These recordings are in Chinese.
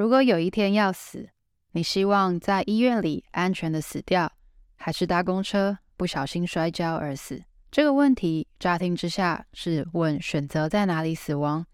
如果有一天要死，你希望在医院里安全的死掉，还是搭公车不小心摔跤而死？这个问题乍听之下是问选择在哪里死亡，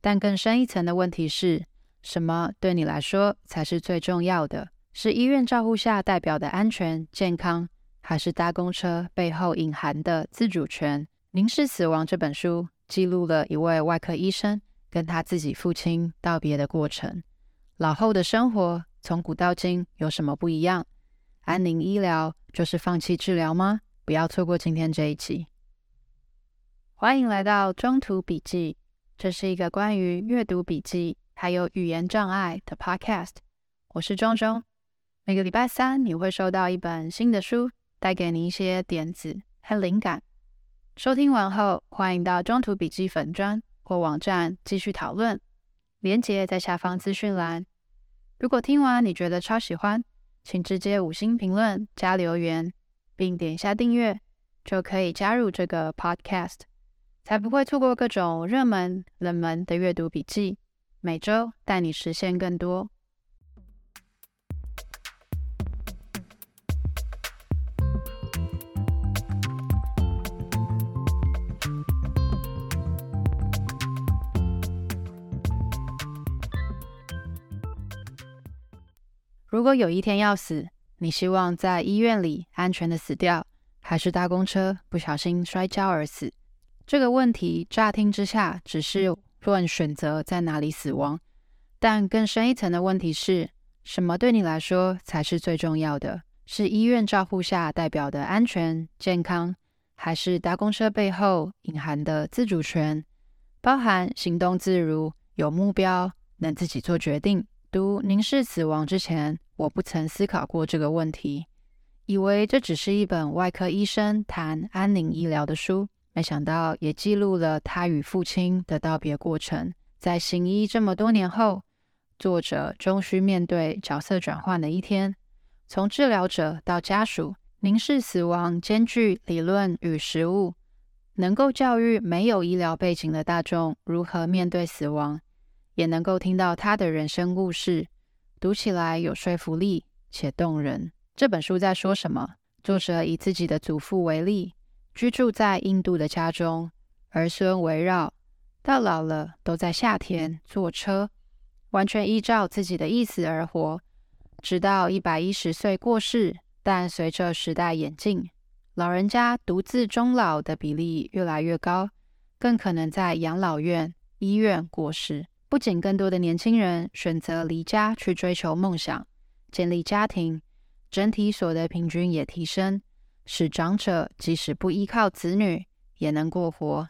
但更深一层的问题是，什么对你来说才是最重要的？是医院照护下代表的安全健康，还是搭公车背后隐含的自主权？《凝视死亡》这本书记录了一位外科医生跟他自己父亲道别的过程。老后的生活从古到今有什么不一样？安宁医疗就是放弃治疗吗？不要错过今天这一集。欢迎来到中途笔记，这是一个关于阅读笔记还有语言障碍的 podcast。我是中中，每个礼拜三你会收到一本新的书，带给你一些点子和灵感。收听完后，欢迎到中途笔记粉专或网站继续讨论。连接在下方资讯栏。如果听完你觉得超喜欢，请直接五星评论加留言，并点一下订阅，就可以加入这个 podcast，才不会错过各种热门、冷门的阅读笔记。每周带你实现更多。如果有一天要死，你希望在医院里安全的死掉，还是搭公车不小心摔跤而死？这个问题乍听之下只是问选择在哪里死亡，但更深一层的问题是，什么对你来说才是最重要的？是医院照护下代表的安全健康，还是搭公车背后隐含的自主权，包含行动自如、有目标、能自己做决定？读《凝视死亡》之前，我不曾思考过这个问题，以为这只是一本外科医生谈安宁医疗的书，没想到也记录了他与父亲的道别过程。在行医这么多年后，作者终须面对角色转换的一天。从治疗者到家属，《凝视死亡》兼具理论与实务，能够教育没有医疗背景的大众如何面对死亡，也能够听到他的人生故事。读起来有说服力且动人。这本书在说什么？作者以自己的祖父为例，居住在印度的家中，儿孙围绕，到老了都在下田坐车，完全依照自己的意思而活，直到一百一十岁过世。但随着时代演进，老人家独自终老的比例越来越高，更可能在养老院、医院过世。不仅更多的年轻人选择离家去追求梦想、建立家庭，整体所得平均也提升，使长者即使不依靠子女也能过活。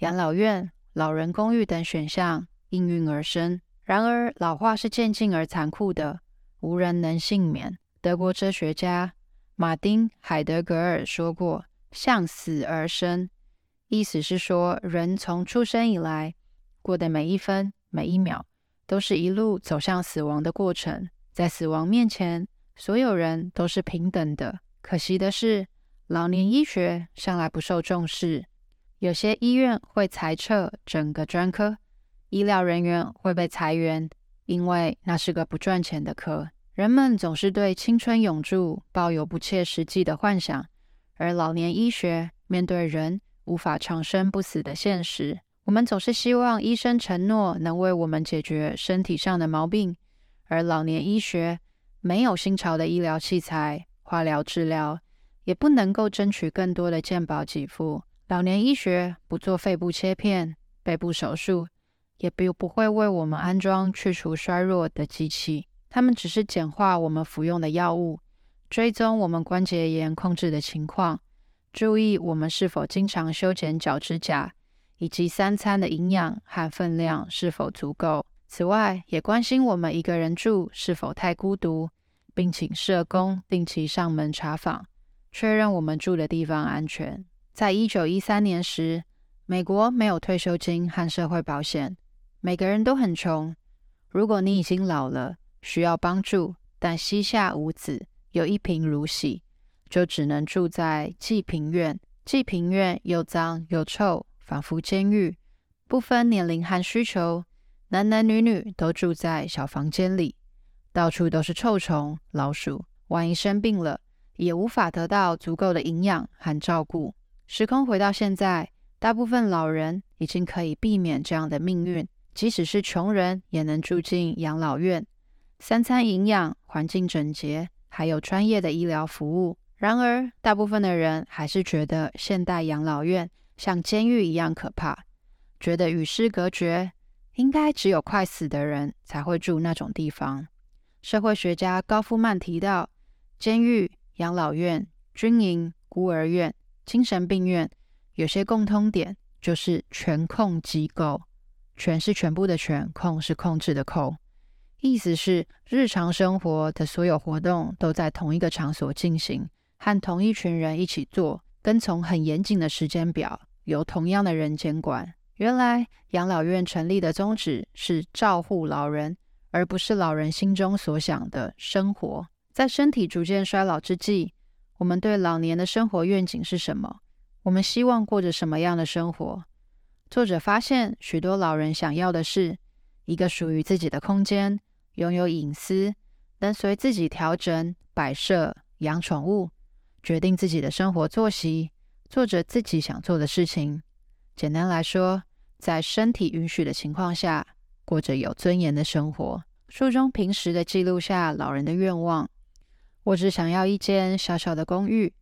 养老院、老人公寓等选项应运而生。然而，老化是渐进而残酷的，无人能幸免。德国哲学家马丁·海德格尔说过：“向死而生”，意思是说，人从出生以来过的每一分。每一秒都是一路走向死亡的过程，在死亡面前，所有人都是平等的。可惜的是，老年医学向来不受重视，有些医院会裁撤整个专科，医疗人员会被裁员，因为那是个不赚钱的科。人们总是对青春永驻抱有不切实际的幻想，而老年医学面对人无法长生不死的现实。我们总是希望医生承诺能为我们解决身体上的毛病，而老年医学没有新潮的医疗器材、化疗治疗，也不能够争取更多的健保给付。老年医学不做肺部切片、背部手术，也不不会为我们安装去除衰弱的机器，他们只是简化我们服用的药物，追踪我们关节炎控制的情况，注意我们是否经常修剪脚趾甲。以及三餐的营养和分量是否足够。此外，也关心我们一个人住是否太孤独，并请社工定期上门查访，确认我们住的地方安全。在一九一三年时，美国没有退休金和社会保险，每个人都很穷。如果你已经老了，需要帮助，但膝下无子，有一贫如洗，就只能住在济贫院。济贫院又脏又臭。仿佛监狱，不分年龄和需求，男男女女都住在小房间里，到处都是臭虫、老鼠，万一生病了，也无法得到足够的营养和照顾。时空回到现在，大部分老人已经可以避免这样的命运，即使是穷人也能住进养老院，三餐营养、环境整洁，还有专业的医疗服务。然而，大部分的人还是觉得现代养老院像监狱一样可怕，觉得与世隔绝，应该只有快死的人才会住那种地方。社会学家高夫曼提到，监狱、养老院、军营、孤儿院、精神病院有些共通点，就是全控机构。全是全部的全，控是控制的控，意思是日常生活的所有活动都在同一个场所进行。和同一群人一起做，跟从很严谨的时间表，由同样的人监管。原来养老院成立的宗旨是照护老人，而不是老人心中所想的生活。在身体逐渐衰老之际，我们对老年的生活愿景是什么？我们希望过着什么样的生活？作者发现，许多老人想要的是一个属于自己的空间，拥有隐私，能随自己调整摆设、养宠物。决定自己的生活作息，做着自己想做的事情。简单来说，在身体允许的情况下，过着有尊严的生活。书中平实的记录下老人的愿望：我只想要一间小小的公寓，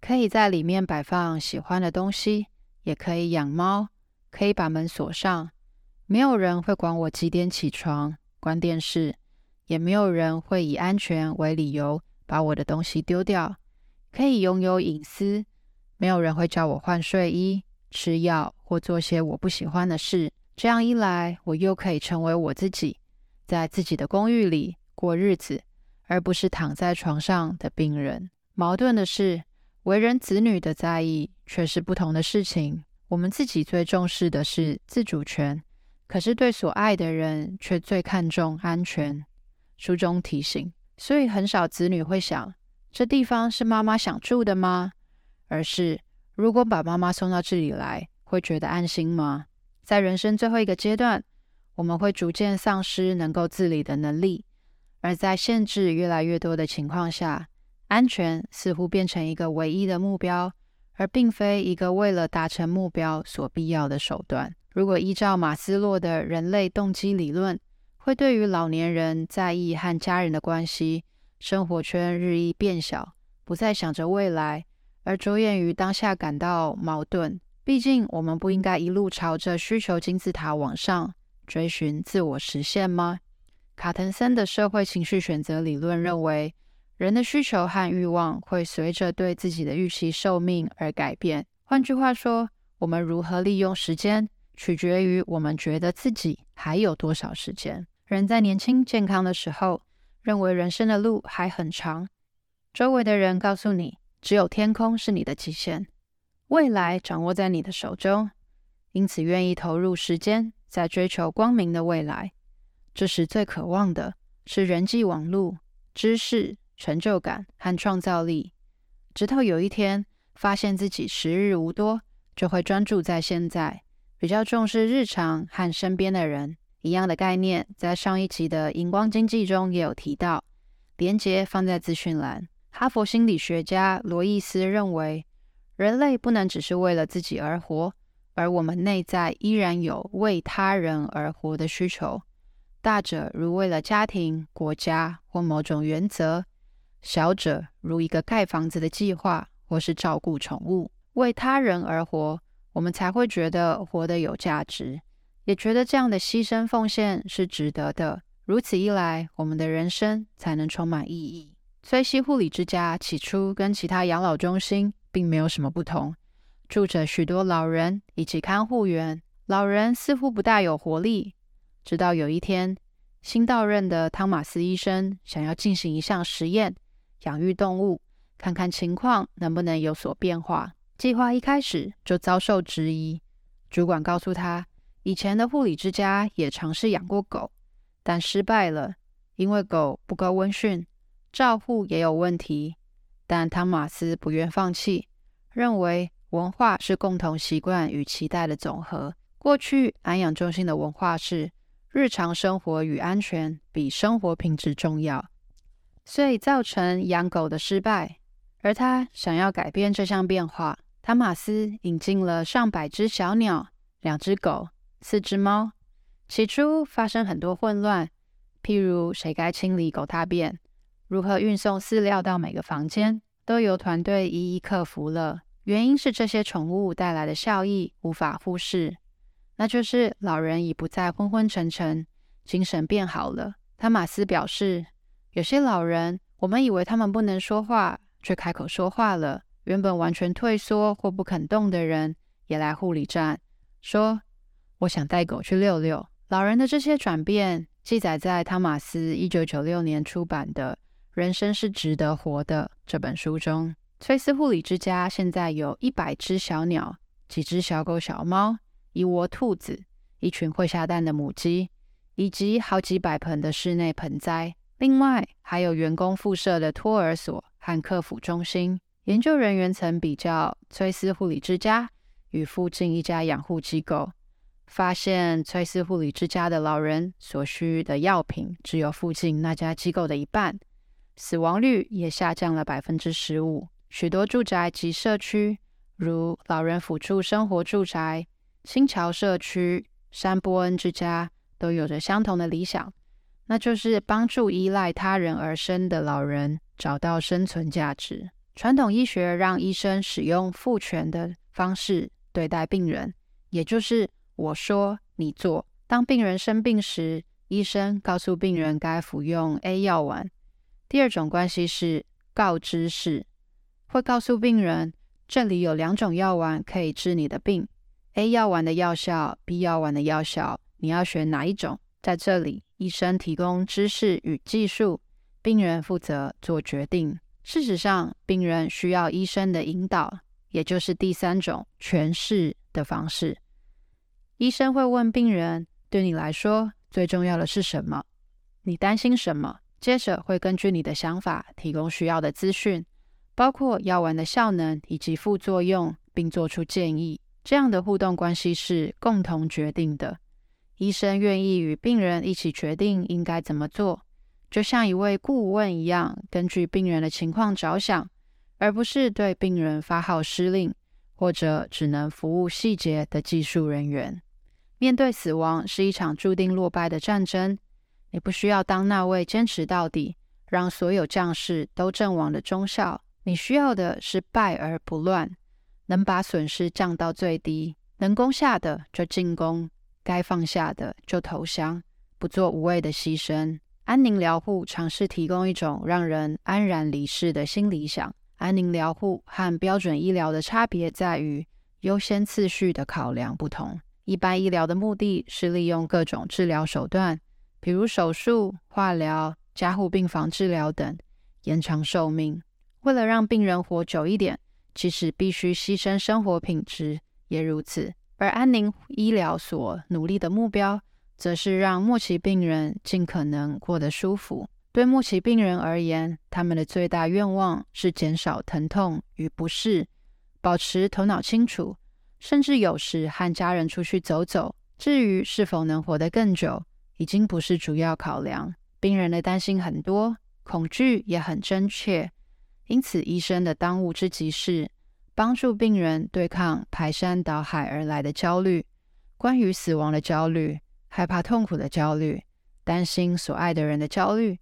可以在里面摆放喜欢的东西，也可以养猫，可以把门锁上，没有人会管我几点起床、关电视，也没有人会以安全为理由把我的东西丢掉。可以拥有隐私，没有人会叫我换睡衣、吃药或做些我不喜欢的事。这样一来，我又可以成为我自己，在自己的公寓里过日子，而不是躺在床上的病人。矛盾的是，为人子女的在意却是不同的事情。我们自己最重视的是自主权，可是对所爱的人却最看重安全。书中提醒，所以很少子女会想。这地方是妈妈想住的吗？而是如果把妈妈送到这里来，会觉得安心吗？在人生最后一个阶段，我们会逐渐丧失能够自理的能力，而在限制越来越多的情况下，安全似乎变成一个唯一的目标，而并非一个为了达成目标所必要的手段。如果依照马斯洛的人类动机理论，会对于老年人在意和家人的关系。生活圈日益变小，不再想着未来，而着眼于当下，感到矛盾。毕竟，我们不应该一路朝着需求金字塔往上追寻自我实现吗？卡滕森的社会情绪选择理论认为，人的需求和欲望会随着对自己的预期寿命而改变。换句话说，我们如何利用时间，取决于我们觉得自己还有多少时间。人在年轻健康的时候，认为人生的路还很长，周围的人告诉你，只有天空是你的极限，未来掌握在你的手中，因此愿意投入时间在追求光明的未来。这时最渴望的是人际网络、知识、成就感和创造力。直到有一天发现自己时日无多，就会专注在现在，比较重视日常和身边的人。一样的概念，在上一集的荧光经济中也有提到，连接放在资讯栏。哈佛心理学家罗伊斯认为，人类不能只是为了自己而活，而我们内在依然有为他人而活的需求。大者如为了家庭、国家或某种原则；小者如一个盖房子的计划，或是照顾宠物。为他人而活，我们才会觉得活得有价值。也觉得这样的牺牲奉献是值得的。如此一来，我们的人生才能充满意义。崔西护理之家起初跟其他养老中心并没有什么不同，住着许多老人以及看护员。老人似乎不大有活力。直到有一天，新到任的汤马斯医生想要进行一项实验，养育动物，看看情况能不能有所变化。计划一开始就遭受质疑。主管告诉他，以前的护理之家也尝试养过狗，但失败了，因为狗不够温驯，照护也有问题。但汤马斯不愿放弃，认为文化是共同习惯与期待的总和。过去安养中心的文化是日常生活与安全比生活品质重要，所以造成养狗的失败。而他想要改变这项变化，汤马斯引进了上百只小鸟、两只狗、四只猫。起初发生很多混乱，譬如谁该清理狗大便，如何运送饲料到每个房间，都由团队一一克服了。原因是这些宠物带来的效益无法忽视。那就是老人已不再昏昏沉沉，精神变好了。汤马斯表示，有些老人，我们以为他们不能说话，却开口说话了。原本完全退缩或不肯动的人，也来护理站，说：“我想带狗去遛遛。”老人的这些转变，记载在汤马斯一九九六年出版的《人生是值得活的》这本书中。崔斯护理之家现在有一百只小鸟，几只小狗、小猫。一窝兔子，一群会下蛋的母鸡，以及好几百盆的室内盆栽。另外，还有员工附设的托儿所和客服中心。研究人员曾比较崔斯护理之家与附近一家养护机构，发现崔斯护理之家的老人所需的药品只有附近那家机构的一半，死亡率也下降了百分之十五。许多住宅及社区，如老人辅助生活住宅。新桥社区、山波恩之家都有着相同的理想，那就是帮助依赖他人而生的老人找到生存价值。传统医学让医生使用父权的方式对待病人，也就是我说你做。当病人生病时，医生告诉病人该服用 A 药丸。第二种关系是告知式，会告诉病人这里有两种药丸可以治你的病。A 药丸的药效，B 药丸的药效，你要选哪一种？在这里，医生提供知识与技术，病人负责做决定。事实上，病人需要医生的引导，也就是第三种诠释的方式。医生会问病人：“对你来说，最重要的是什么？你担心什么？”接着会根据你的想法提供需要的资讯，包括药丸的效能以及副作用，并做出建议。这样的互动关系是共同决定的，医生愿意与病人一起决定应该怎么做，就像一位顾问一样，根据病人的情况着想，而不是对病人发号施令，或者只能服务细节的技术人员。面对死亡是一场注定落败的战争，你不需要当那位坚持到底，让所有将士都阵亡的忠孝，你需要的是败而不乱。能把损失降到最低，能攻下的就进攻，该放下的就投降，不做无谓的牺牲。安宁疗护尝试提供一种让人安然离世的新理想。安宁疗护和标准医疗的差别在于优先次序的考量不同。一般医疗的目的是利用各种治疗手段，比如手术、化疗、加护病房治疗等，延长寿命。为了让病人活久一点。即使必须牺牲生活品质，也如此。而安宁医疗所努力的目标，则是让末期病人尽可能过得舒服。对末期病人而言，他们的最大愿望是减少疼痛与不适，保持头脑清楚，甚至有时和家人出去走走。至于是否能活得更久，已经不是主要考量。病人的担心很多，恐惧也很真切。因此，医生的当务之急是帮助病人对抗排山倒海而来的焦虑，关于死亡的焦虑、害怕痛苦的焦虑、担心所爱的人的焦虑，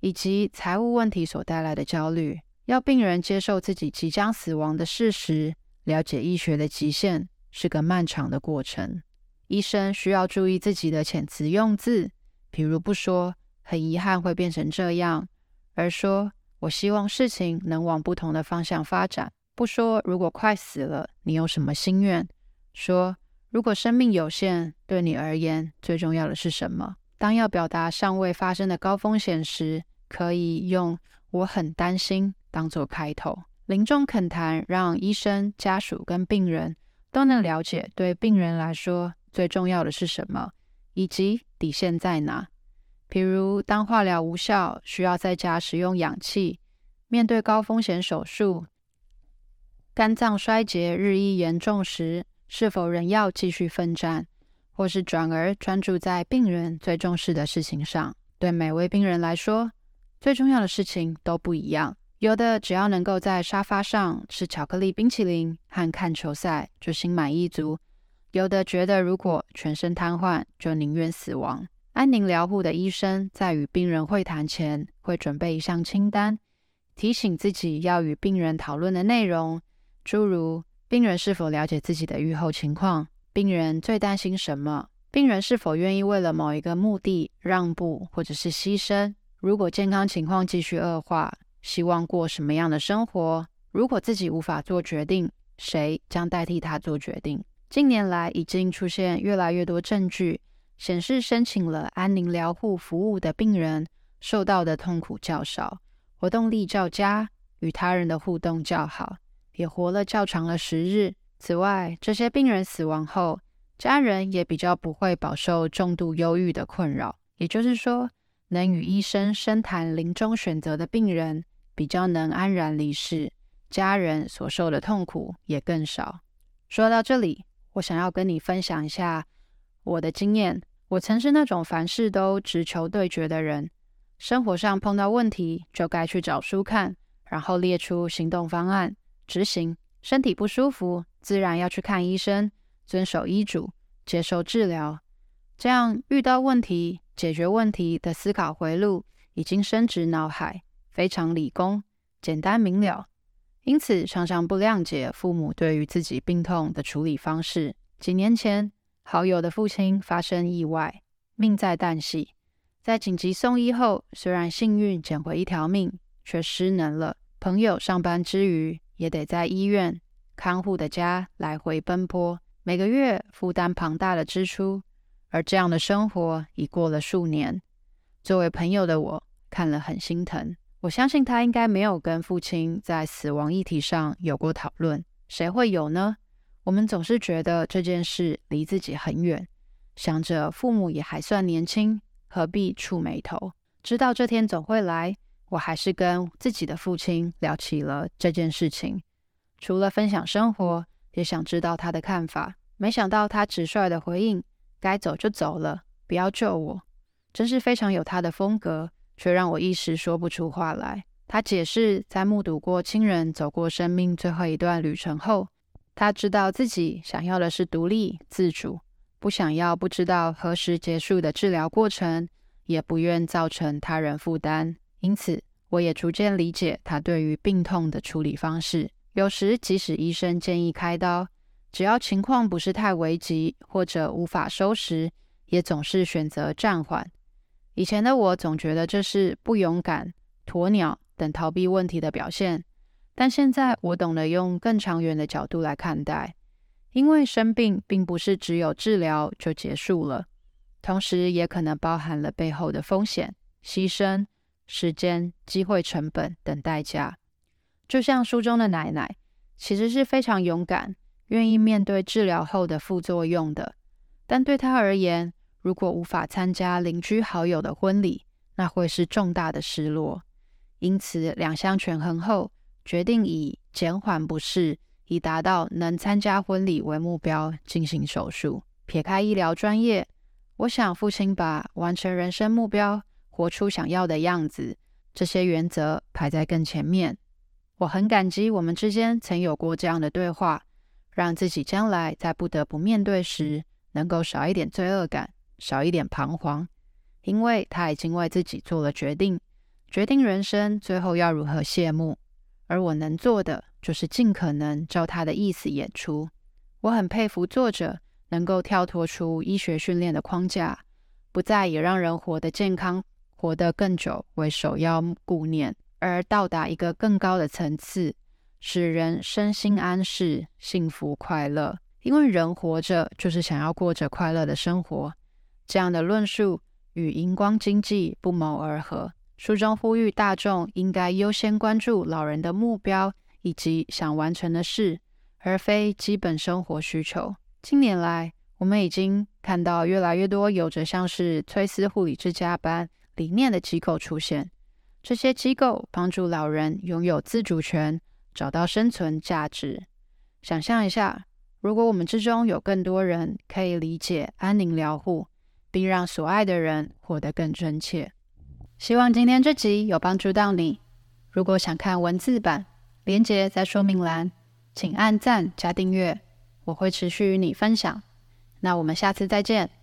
以及财务问题所带来的焦虑。要病人接受自己即将死亡的事实，了解医学的极限，是个漫长的过程。医生需要注意自己的遣词用字，比如不说“很遗憾会变成这样”，而说。我希望事情能往不同的方向发展。不说如果快死了，你有什么心愿？说如果生命有限，对你而言最重要的是什么？当要表达尚未发生的高风险时，可以用“我很担心”当作开头。临终恳谈让医生、家属跟病人都能了解，对病人来说最重要的是什么，以及底线在哪。比如，当化疗无效，需要在家使用氧气；面对高风险手术，肝脏衰竭日益严重时，是否仍要继续奋战？或是转而专注在病人最重视的事情上。对每位病人来说，最重要的事情都不一样。有的只要能够在沙发上吃巧克力冰淇淋和看球赛就心满意足；有的觉得如果全身瘫痪就宁愿死亡。安宁疗护的医生在与病人会谈前会准备一项清单，提醒自己要与病人讨论的内容，诸如病人是否了解自己的预后情况，病人最担心什么，病人是否愿意为了某一个目的让步或者是牺牲，如果健康情况继续恶化。希望过什么样的生活？如果自己无法做决定，谁将代替他做决定？近年来已经出现越来越多证据，显示申请了安宁疗护服务的病人受到的痛苦较少，活动力较佳，与他人的互动较好，也活了较长的时日。此外，这些病人死亡后，家人也比较不会饱受重度忧郁的困扰。也就是说，能与医生深谈临终选择的病人，比较能安然离世，家人所受的痛苦也更少。说到这里，我想要跟你分享一下我的经验。我曾是那种凡事都直求对决的人，生活上碰到问题就该去找书看，然后列出行动方案执行。身体不舒服，自然要去看医生，遵守医嘱，接受治疗。这样遇到问题、解决问题的思考回路已经深植脑海。非常理工，简单明了，因此常常不谅解父母对于自己病痛的处理方式。几年前，好友的父亲发生意外，命在旦夕，在紧急送医后，虽然幸运捡回一条命，却失能了。朋友上班之余，也得在医院看护的家来回奔波，每个月负担庞大的支出，而这样的生活已过了数年。作为朋友的我，看了很心疼。我相信他应该没有跟父亲在死亡议题上有过讨论，谁会有呢？我们总是觉得这件事离自己很远，想着父母也还算年轻，何必触霉头？知道这天总会来，我还是跟自己的父亲聊起了这件事情，除了分享生活，也想知道他的看法。没想到他直率的回应：“该走就走了，不要救我。”真是非常有他的风格。却让我一时说不出话来。他解释，在目睹过亲人走过生命最后一段旅程后，他知道自己想要的是独立自主，不想要不知道何时结束的治疗过程，也不愿造成他人负担。因此，我也逐渐理解他对于病痛的处理方式。有时，即使医生建议开刀，只要情况不是太危急或者无法收拾，也总是选择暂缓。以前的我总觉得这是不勇敢、鸵鸟等逃避问题的表现，但现在我懂得用更长远的角度来看待，因为生病并不是只有治疗就结束了，同时也可能包含了背后的风险、牺牲、时间、机会成本等代价。就像书中的奶奶，其实是非常勇敢，愿意面对治疗后的副作用的，但对她而言，如果无法参加邻居好友的婚礼，那会是重大的失落。因此，两相权衡后，决定以减缓不适，以达到能参加婚礼为目标进行手术。撇开医疗专业，我想父亲把完成人生目标、活出想要的样子这些原则排在更前面。我很感激我们之间曾有过这样的对话，让自己将来在不得不面对时，能够少一点罪恶感。少一点彷徨，因为他已经为自己做了决定，决定人生最后要如何谢幕。而我能做的就是尽可能照他的意思演出。我很佩服作者能够跳脱出医学训练的框架，不再以让人活得健康、活得更久为首要顾念，而到达一个更高的层次，使人身心安适、幸福快乐。因为人活着就是想要过着快乐的生活。这样的论述与荧光经济不谋而合。书中呼吁大众应该优先关注老人的目标以及想完成的事，而非基本生活需求。近年来，我们已经看到越来越多有着像是崔斯护理之家般理念的机构出现。这些机构帮助老人拥有自主权，找到生存价值。想象一下，如果我们之中有更多人可以理解安宁疗护，并让所爱的人活得更真切。希望今天这集有帮助到你。如果想看文字版，连接在说明栏，请按赞加订阅，我会持续与你分享。那我们下次再见。